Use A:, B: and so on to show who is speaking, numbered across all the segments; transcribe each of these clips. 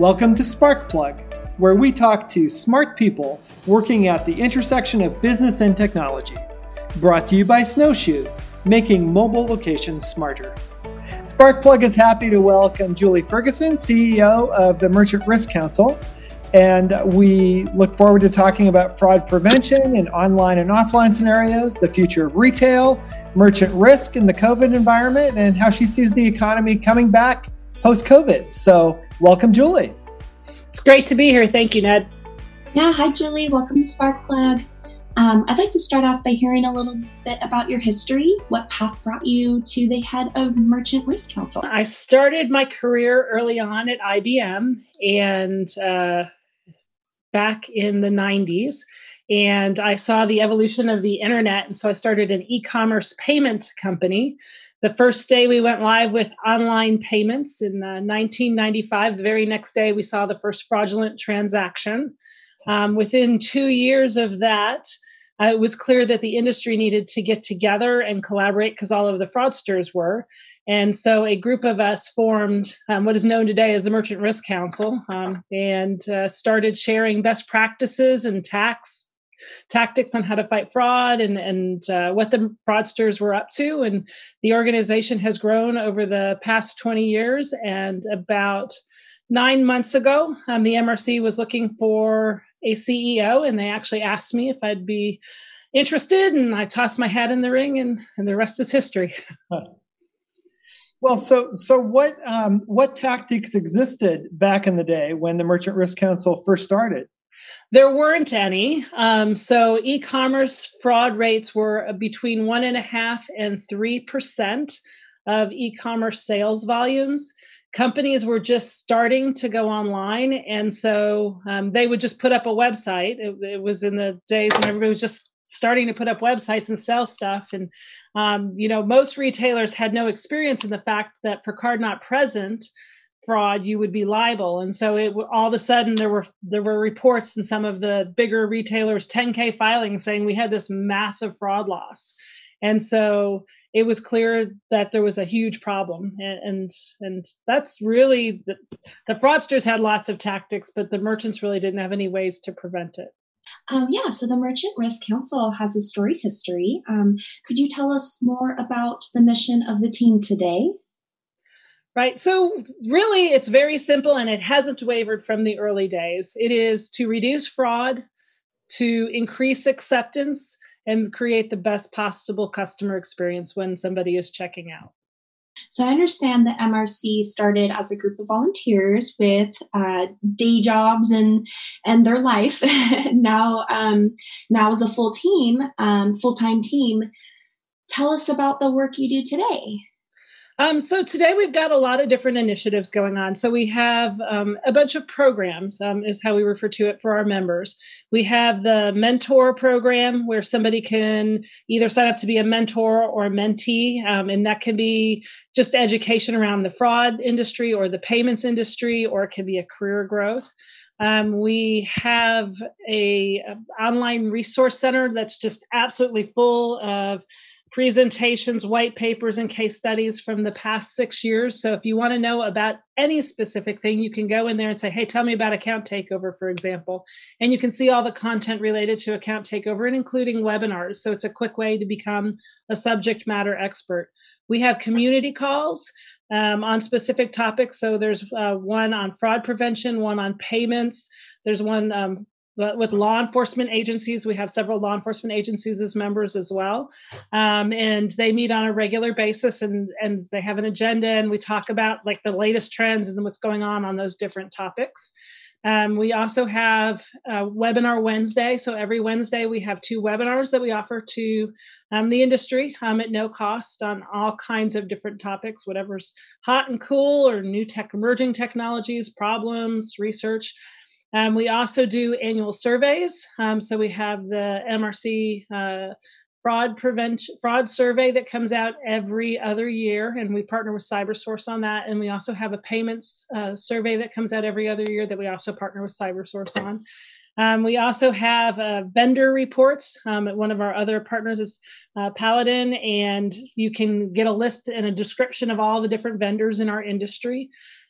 A: Welcome to Sparkplug, where we talk to smart people working at the intersection of business and technology. Brought to you by Snowshoe, making mobile locations smarter. Sparkplug is happy to welcome Julie Ferguson, CEO of the Merchant Risk Council. And we look forward to talking about fraud prevention in online and offline scenarios, the future of retail, merchant risk in the COVID environment, and how she sees the economy coming back post COVID. So, welcome, Julie.
B: It's great to be here. Thank you, Ned.
C: Yeah, hi, Julie. Welcome to Sparkplug. Um, I'd like to start off by hearing a little bit about your history. What path brought you to the head of Merchant Risk Council?
B: I started my career early on at IBM and uh, back in the 90s. And I saw the evolution of the internet. And so I started an e commerce payment company the first day we went live with online payments in uh, 1995, the very next day we saw the first fraudulent transaction. Um, within two years of that, uh, it was clear that the industry needed to get together and collaborate because all of the fraudsters were. And so a group of us formed um, what is known today as the Merchant Risk Council um, and uh, started sharing best practices and tax tactics on how to fight fraud and and uh, what the fraudsters were up to. And the organization has grown over the past 20 years. And about nine months ago, um, the MRC was looking for a CEO, and they actually asked me if I'd be interested, and I tossed my hat in the ring, and, and the rest is history.
A: Well, so so what um, what tactics existed back in the day when the Merchant Risk Council first started?
B: There weren't any. Um, so e-commerce fraud rates were between one and a half and three percent of e-commerce sales volumes. Companies were just starting to go online, and so um, they would just put up a website. It, it, was in the days when everybody was just starting to put up websites and sell stuff, and um, you know most retailers had no experience in the fact that for card not present fraud, you would be liable. And so it all of a sudden there were there were reports in some of the bigger retailers 10k filings saying we had this massive fraud loss. And so it was clear that there was a huge problem and and, and that's really the, the fraudsters had lots of tactics but the merchants really didn't have any ways to prevent it
C: um, yeah, so the Merchant Risk Council has a storied history. Um, could you tell us more about the mission of the team today?
B: Right. So, really, it's very simple and it hasn't wavered from the early days. It is to reduce fraud, to increase acceptance, and create the best possible customer experience when somebody is checking out.
C: So, I understand that MRC started as a group of volunteers with uh, day jobs and and their life. now, um, now as a full team, um, full time team. Tell us about the work you do today.
B: Um, so today we've got a lot of different initiatives going on. So we have um, a bunch of programs, um, is how we refer to it for our members. We have the mentor program where somebody can either sign up to be a mentor or a mentee, um, and that can be just education around the fraud industry or the payments industry, or it can be a career growth. Um, we have a, a online resource center that's just absolutely full of presentations, white papers, and case studies from the past six years. So if you want to know about any specific thing, you can go in there and say, hey, tell me about account takeover, for example. And you can see all the content related to account takeover and including webinars. So it's a quick way to become a subject matter expert. We have community calls. Um, on specific topics. So there's uh, one on fraud prevention, one on payments. There's one um, but with law enforcement agencies, we have several law enforcement agencies as members as well, um, and they meet on a regular basis, and and they have an agenda, and we talk about like the latest trends and what's going on on those different topics. Um, we also have a webinar Wednesday. So every Wednesday we have two webinars that we offer to um, the industry um, at no cost on all kinds of different topics, whatever's hot and cool or new tech, emerging technologies, problems, research. Um, we also do annual surveys. Um, so we have the MRC uh, fraud prevention fraud survey that comes out every other year, and we partner with CyberSource on that. And we also have a payments uh, survey that comes out every other year that we also partner with CyberSource on. Um, we also have uh, vendor reports. Um, one of our other partners is uh, Paladin, and you can get a list and a description of all the different vendors in our industry.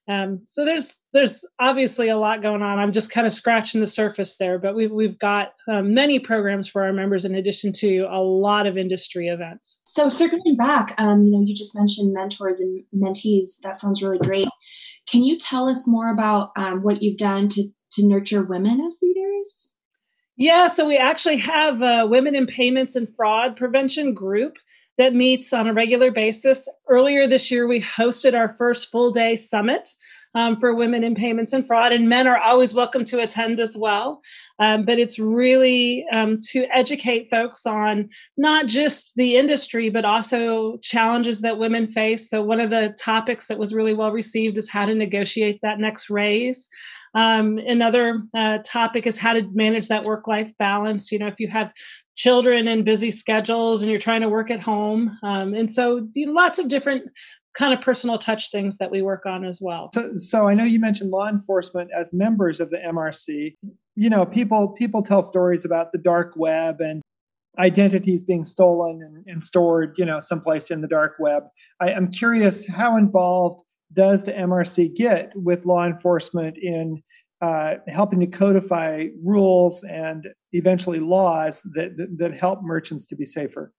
B: Um, so there's there's obviously a lot going on. I'm just kind of scratching the surface there, but we've we've got um, many programs for our members in addition to a lot of industry events.
C: So circling back, um, you know, you just mentioned mentors and mentees. That sounds really great. Can you tell us more about um, what you've done to to nurture women as leaders?
B: Yeah, so we actually have a Women in Payments and Fraud Prevention group that meets on a regular basis. Earlier this year, we hosted our first full day summit um, for women in payments and fraud, and men are always welcome to attend as well. Um, but it's really um, to educate folks on not just the industry, but also challenges that women face. So, one of the topics that was really well received is how to negotiate that next raise. Um, another uh, topic is how to manage that work life balance. You know, if you have children and busy schedules and you're trying to work at home. Um, and so lots of different kind of personal touch things that we work on as well.
A: So, so I know you mentioned law enforcement as members of the MRC. You know, people people tell stories about the dark web and identities being stolen and, and stored, you know, someplace in the dark web. I, I'm curious, how involved does the MRC get with law enforcement in uh, helping to codify rules and eventually laws that, that, that help merchants to be safer?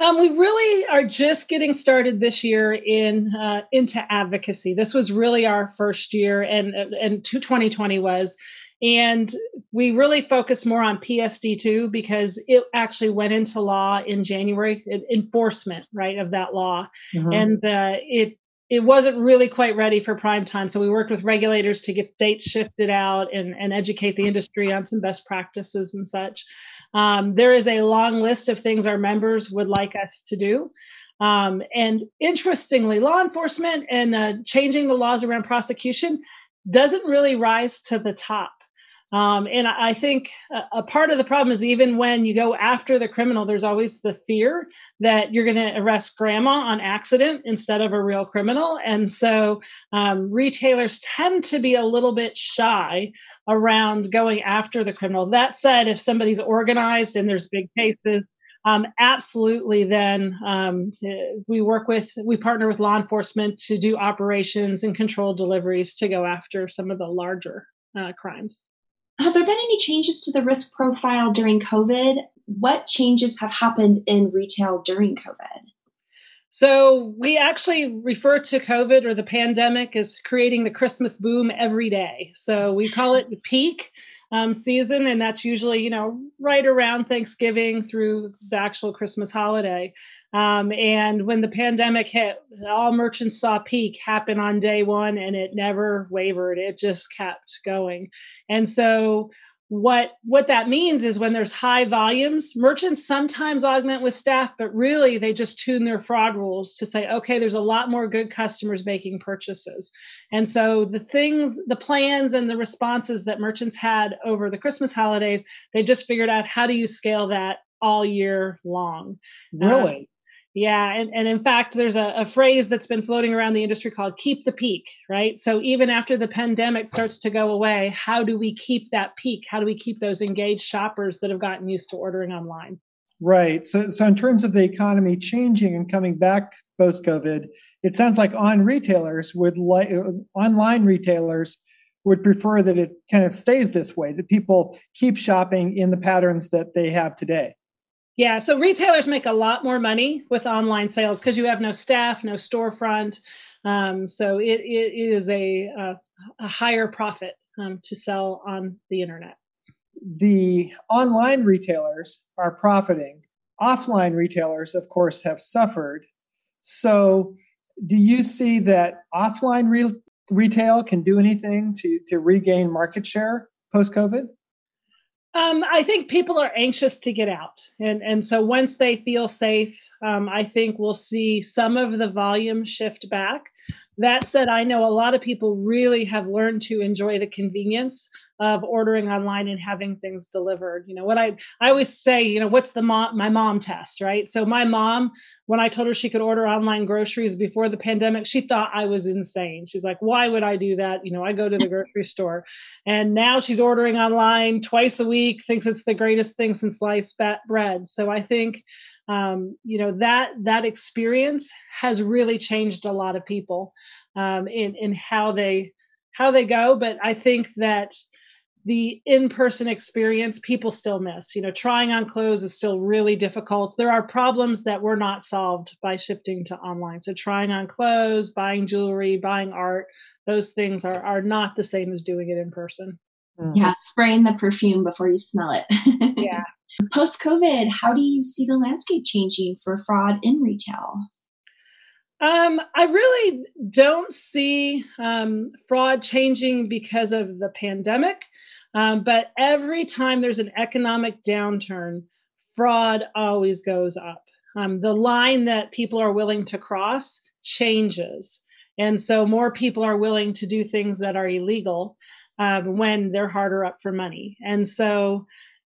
B: Um, we really are just getting started this year in uh, into advocacy. This was really our first year, and and 2020 was, and we really focused more on PSD2 because it actually went into law in January, enforcement right of that law, mm-hmm. and uh, it it wasn't really quite ready for prime time. So we worked with regulators to get dates shifted out and, and educate the industry on some best practices and such. Um, there is a long list of things our members would like us to do. Um, and interestingly, law enforcement and uh, changing the laws around prosecution doesn't really rise to the top. Um, and I think a part of the problem is even when you go after the criminal, there's always the fear that you're going to arrest grandma on accident instead of a real criminal. And so um, retailers tend to be a little bit shy around going after the criminal. That said, if somebody's organized and there's big cases, um, absolutely then um, we work with we partner with law enforcement to do operations and control deliveries to go after some of the larger uh, crimes
C: have there been any changes to the risk profile during COVID? What changes have happened in retail during COVID?
B: So, we actually refer to COVID or the pandemic as creating the Christmas boom every day. So, we call it the peak um, season, and that's usually, you know, right around Thanksgiving through the actual Christmas holiday. Um, and when the pandemic hit, all merchants saw peak happen on day one and it never wavered. It just kept going. And so what what that means is when there's high volumes merchants sometimes augment with staff but really they just tune their fraud rules to say okay there's a lot more good customers making purchases and so the things the plans and the responses that merchants had over the christmas holidays they just figured out how do you scale that all year long
A: really
B: yeah, and, and in fact, there's a, a, phrase that's been floating around the industry called keep the peak, right? So even after the pandemic starts to go away, how do we keep that peak? How do we keep those engaged shoppers that have gotten used to ordering online?
A: Right. So, so in terms of the economy changing and coming back post COVID, it sounds like on retailers would like online retailers would prefer that it kind of stays this way, that people keep shopping in the patterns that they have today.
B: Yeah, so retailers make a lot more money with online sales because you have no staff, no storefront. Um, so it, it is a, a, a higher profit um, to sell on the internet.
A: The online retailers are profiting. Offline retailers, of course, have suffered. So, do you see that offline re- retail can do anything to, to regain market share post COVID?
B: Um, I think people are anxious to get out, and and so once they feel safe, um, I think we'll see some of the volume shift back. That said, I know a lot of people really have learned to enjoy the convenience of ordering online and having things delivered. You know, what I I always say, you know, what's the mom my mom test, right? So my mom, when I told her she could order online groceries before the pandemic, she thought I was insane. She's like, "Why would I do that? You know, I go to the grocery store." And now she's ordering online twice a week, thinks it's the greatest thing since sliced bread. So I think um, you know that that experience has really changed a lot of people um, in in how they how they go. But I think that the in-person experience people still miss. You know trying on clothes is still really difficult. There are problems that were not solved by shifting to online. So trying on clothes buying jewelry buying art those things are are not the same as doing it in person.
C: Yeah spraying the perfume before you smell it.
B: Yeah
C: post covid how do you see the landscape changing for fraud in retail
B: um, I really don't see um, fraud changing because of the pandemic. Um, but every time there's an economic downturn, fraud always goes up. Um, the line that people are willing to cross changes. And so more people are willing to do things that are illegal um, when they're harder up for money. And so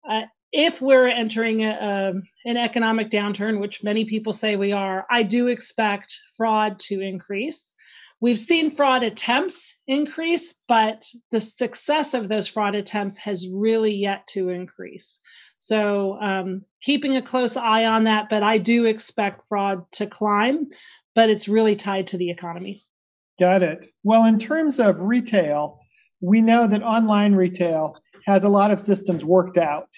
B: uh, if we're entering a, a, an economic downturn, which many people say we are, I do expect fraud to increase. We've seen fraud attempts increase, but the success of those fraud attempts has really yet to increase. So, um, keeping a close eye on that, but I do expect fraud to climb, but it's really tied to the economy.
A: Got it. Well, in terms of retail, we know that online retail has a lot of systems worked out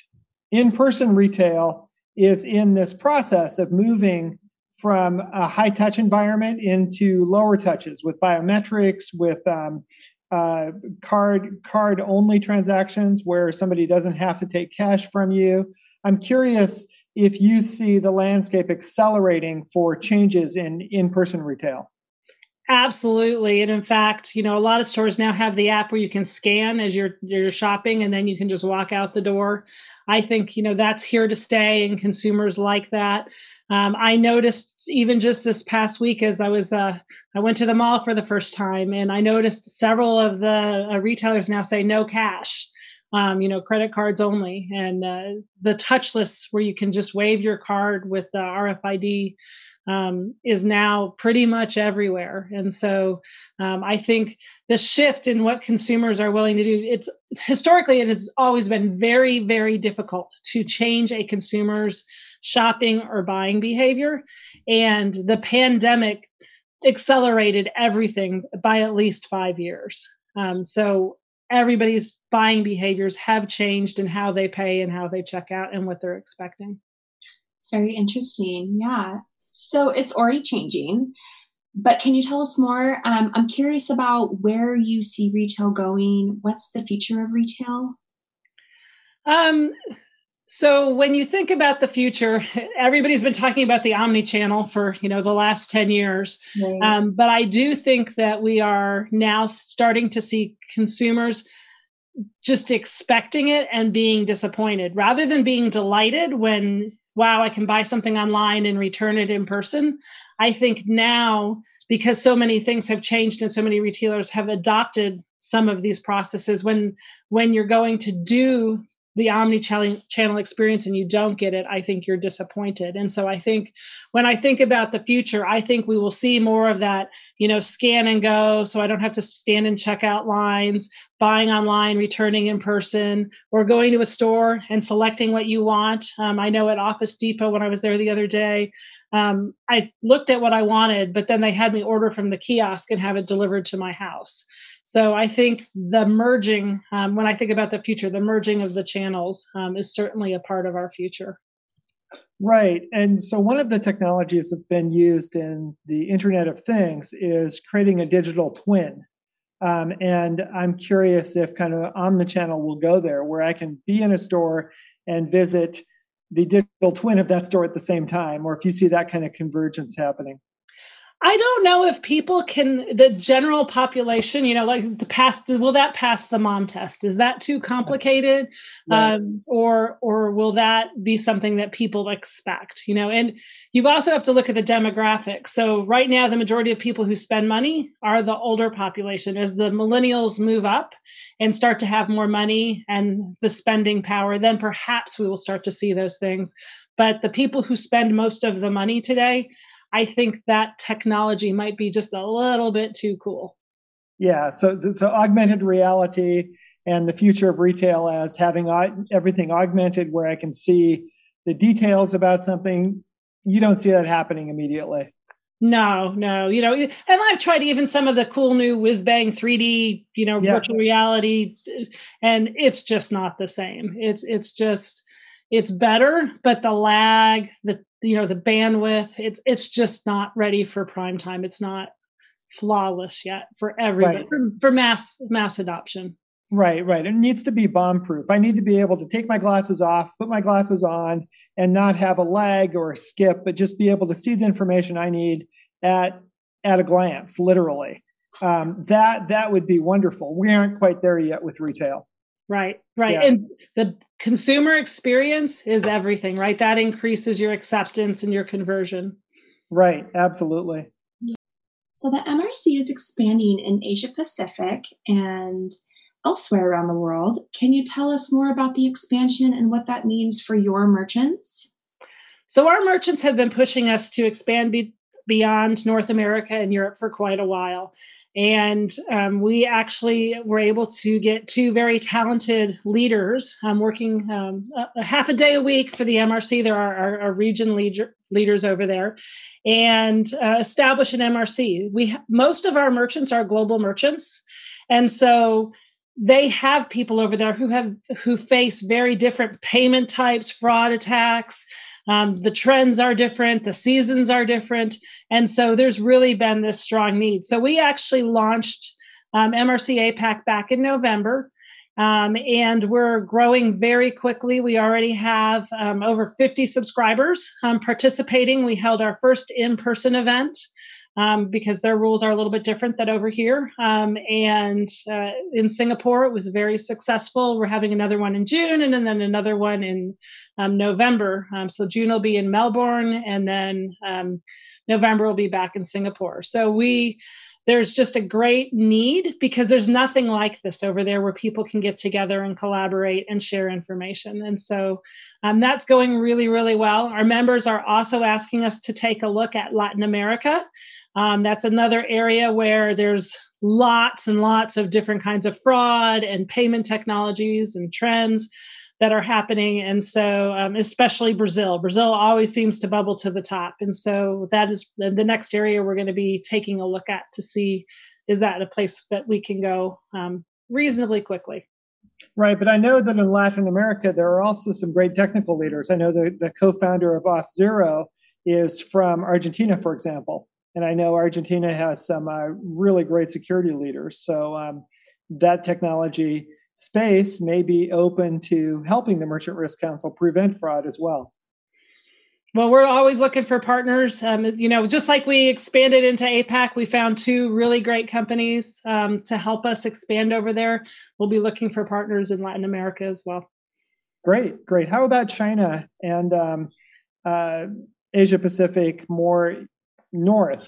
A: in person retail is in this process of moving from a high touch environment into lower touches with biometrics, with um, uh, card card only transactions where somebody doesn't have to take cash from you. I'm curious if you see the landscape accelerating for changes in in person retail.
B: Absolutely. And in fact, you know, a lot of stores now have the app where you can scan as you're you're shopping and then you can just walk out the door. I think, you know, that's here to stay and consumers like that. Um, I noticed even just this past week as I was, uh, I went to the mall for the first time and I noticed several of the uh, retailers now say no cash, um, you know, credit cards only. And uh, the touchless where you can just wave your card with the RFID um, is now pretty much everywhere. And so um, I think the shift in what consumers are willing to do, it's historically, it has always been very, very difficult to change a consumer's shopping or buying behavior. And the pandemic accelerated everything by at least five years. Um, so everybody's buying behaviors have changed in how they pay and how they check out and what they're expecting.
C: It's very interesting. Yeah. So it's already changing. But can you tell us more? Um, I'm curious about where you see retail going. What's the future of retail?
B: Um, so when you think about the future, everybody's been talking about the omni-channel for you know the last ten years, right. um, but I do think that we are now starting to see consumers just expecting it and being disappointed rather than being delighted when wow, I can buy something online and return it in person. I think now, because so many things have changed and so many retailers have adopted some of these processes, when when you're going to do the omni channel experience and you don't get it, I think you're disappointed. And so I think when I think about the future, I think we will see more of that, you know, scan and go. So I don't have to stand in checkout lines, buying online, returning in person, or going to a store and selecting what you want. Um, I know at Office Depot when I was there the other day, um, I looked at what I wanted, but then they had me order from the kiosk and have it delivered to my house. So I think the merging, um, when I think about the future, the merging of the channels um, is certainly a part of our future.
A: Right. And so one of the technologies that's been used in the Internet of Things is creating a digital twin. Um, and I'm curious if kind of omnichannel will go there, where I can be in a store and visit the digital twin of that store at the same time, or if you see that kind of convergence happening.
B: I don't know if people can the general population, you know, like the past will that pass the mom test? Is that too complicated? Right. Um, or or will that be something that people expect? You know, and you also have to look at the demographics. So right now the majority of people who spend money are the older population. As the millennials move up and start to have more money and the spending power, then perhaps we will start to see those things. But the people who spend most of the money today I think that technology might be just a little bit too cool.
A: Yeah, so so augmented reality and the future of retail as having everything augmented where I can see the details about something, you don't see that happening immediately.
B: No, no, you know, and I've tried even some of the cool new whiz bang 3D, you know, yeah. virtual reality, and it's just not the same. It's it's just it's better, but the lag, the you know, the bandwidth, it's it's just not ready for prime time. It's not flawless yet for everybody right. for, for mass mass adoption.
A: Right, right. It needs to be bomb proof. I need to be able to take my glasses off, put my glasses on, and not have a lag or a skip, but just be able to see the information I need at at a glance, literally. Um, that that would be wonderful. We aren't quite there yet with retail.
B: Right, right. Yeah. And the consumer experience is everything, right? That increases your acceptance and your conversion.
A: Right, absolutely.
C: So the MRC is expanding in Asia Pacific and elsewhere around the world. Can you tell us more about the expansion and what that means for your merchants?
B: So, our merchants have been pushing us to expand be- beyond North America and Europe for quite a while. And um, we actually were able to get two very talented leaders um, working um, a, a, half a day a week for the MRC. There are our, our region leader, leaders over there, and uh, establish an MRC. We most of our merchants are global merchants, and so they have people over there who have who face very different payment types, fraud attacks. Um, the trends are different, the seasons are different, and so there's really been this strong need. So we actually launched um, MRC APAC back in November. Um, and we're growing very quickly. We already have um, over 50 subscribers um, participating. We held our first in person event um, because their rules are a little bit different than over here. Um, and uh, in Singapore, it was very successful. We're having another one in June and then another one in um, November. Um, so June will be in Melbourne, and then um, November will be back in Singapore. So we there's just a great need because there's nothing like this over there where people can get together and collaborate and share information. And so um, that's going really, really well. Our members are also asking us to take a look at Latin America. Um, that's another area where there's lots and lots of different kinds of fraud and payment technologies and trends that are happening. And so, um, especially Brazil, Brazil always seems to bubble to the top. And so, that is the next area we're going to be taking a look at to see is that a place that we can go um, reasonably quickly.
A: Right, but I know that in Latin America there are also some great technical leaders. I know the, the co-founder of Auth0 is from Argentina, for example, and I know Argentina has some uh, really great security leaders. So um, that technology space may be open to helping the Merchant Risk Council prevent fraud as well.
B: Well, we're always looking for partners. Um, you know, just like we expanded into APAC, we found two really great companies um, to help us expand over there. We'll be looking for partners in Latin America as well.
A: Great, great. How about China and um, uh, Asia Pacific more north.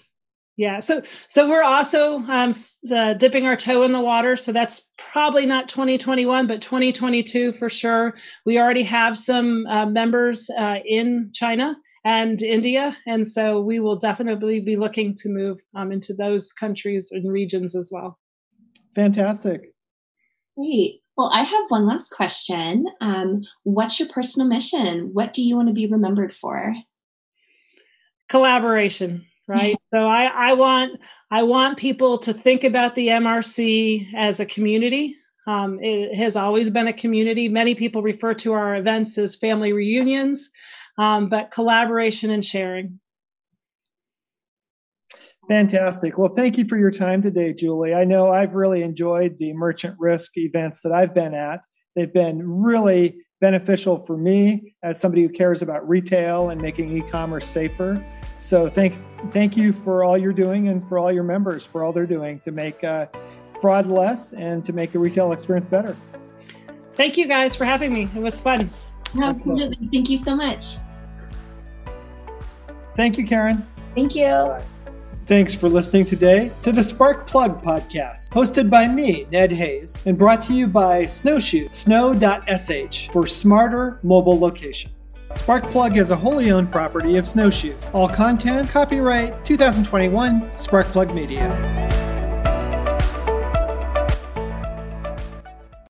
B: Yeah, so so we're also um, uh, dipping our toe in the water. So that's probably not 2021, but 2022 for sure. We already have some uh, members uh, in China and India, and so we will definitely be looking to move um, into those countries and regions as well.
A: Fantastic.
C: Great. Well, I have one last question. Um, what's your personal mission? What do you want to be remembered for?
B: Collaboration right? so I, I want I want people to think about the MRC as a community. Um, it has always been a community. Many people refer to our events as family reunions, um, but collaboration and sharing.
A: Fantastic. Well, thank you for your time today, Julie. I know I've really enjoyed the merchant risk events that I've been at. They've been really beneficial for me as somebody who cares about retail and making e-commerce safer. So thank thank you for all you're doing and for all your members for all they're doing to make uh, fraud less and to make the retail experience better.
B: Thank you guys for having me. It was fun.
C: Absolutely. Thank you so much.
A: Thank you, Karen.
C: Thank you.
A: Thanks for listening today to the Spark Plug podcast, hosted by me, Ned Hayes, and brought to you by Snowshoe, snow.sh for smarter mobile location. Sparkplug is a wholly owned property of Snowshoe. All content copyright 2021 Sparkplug Media.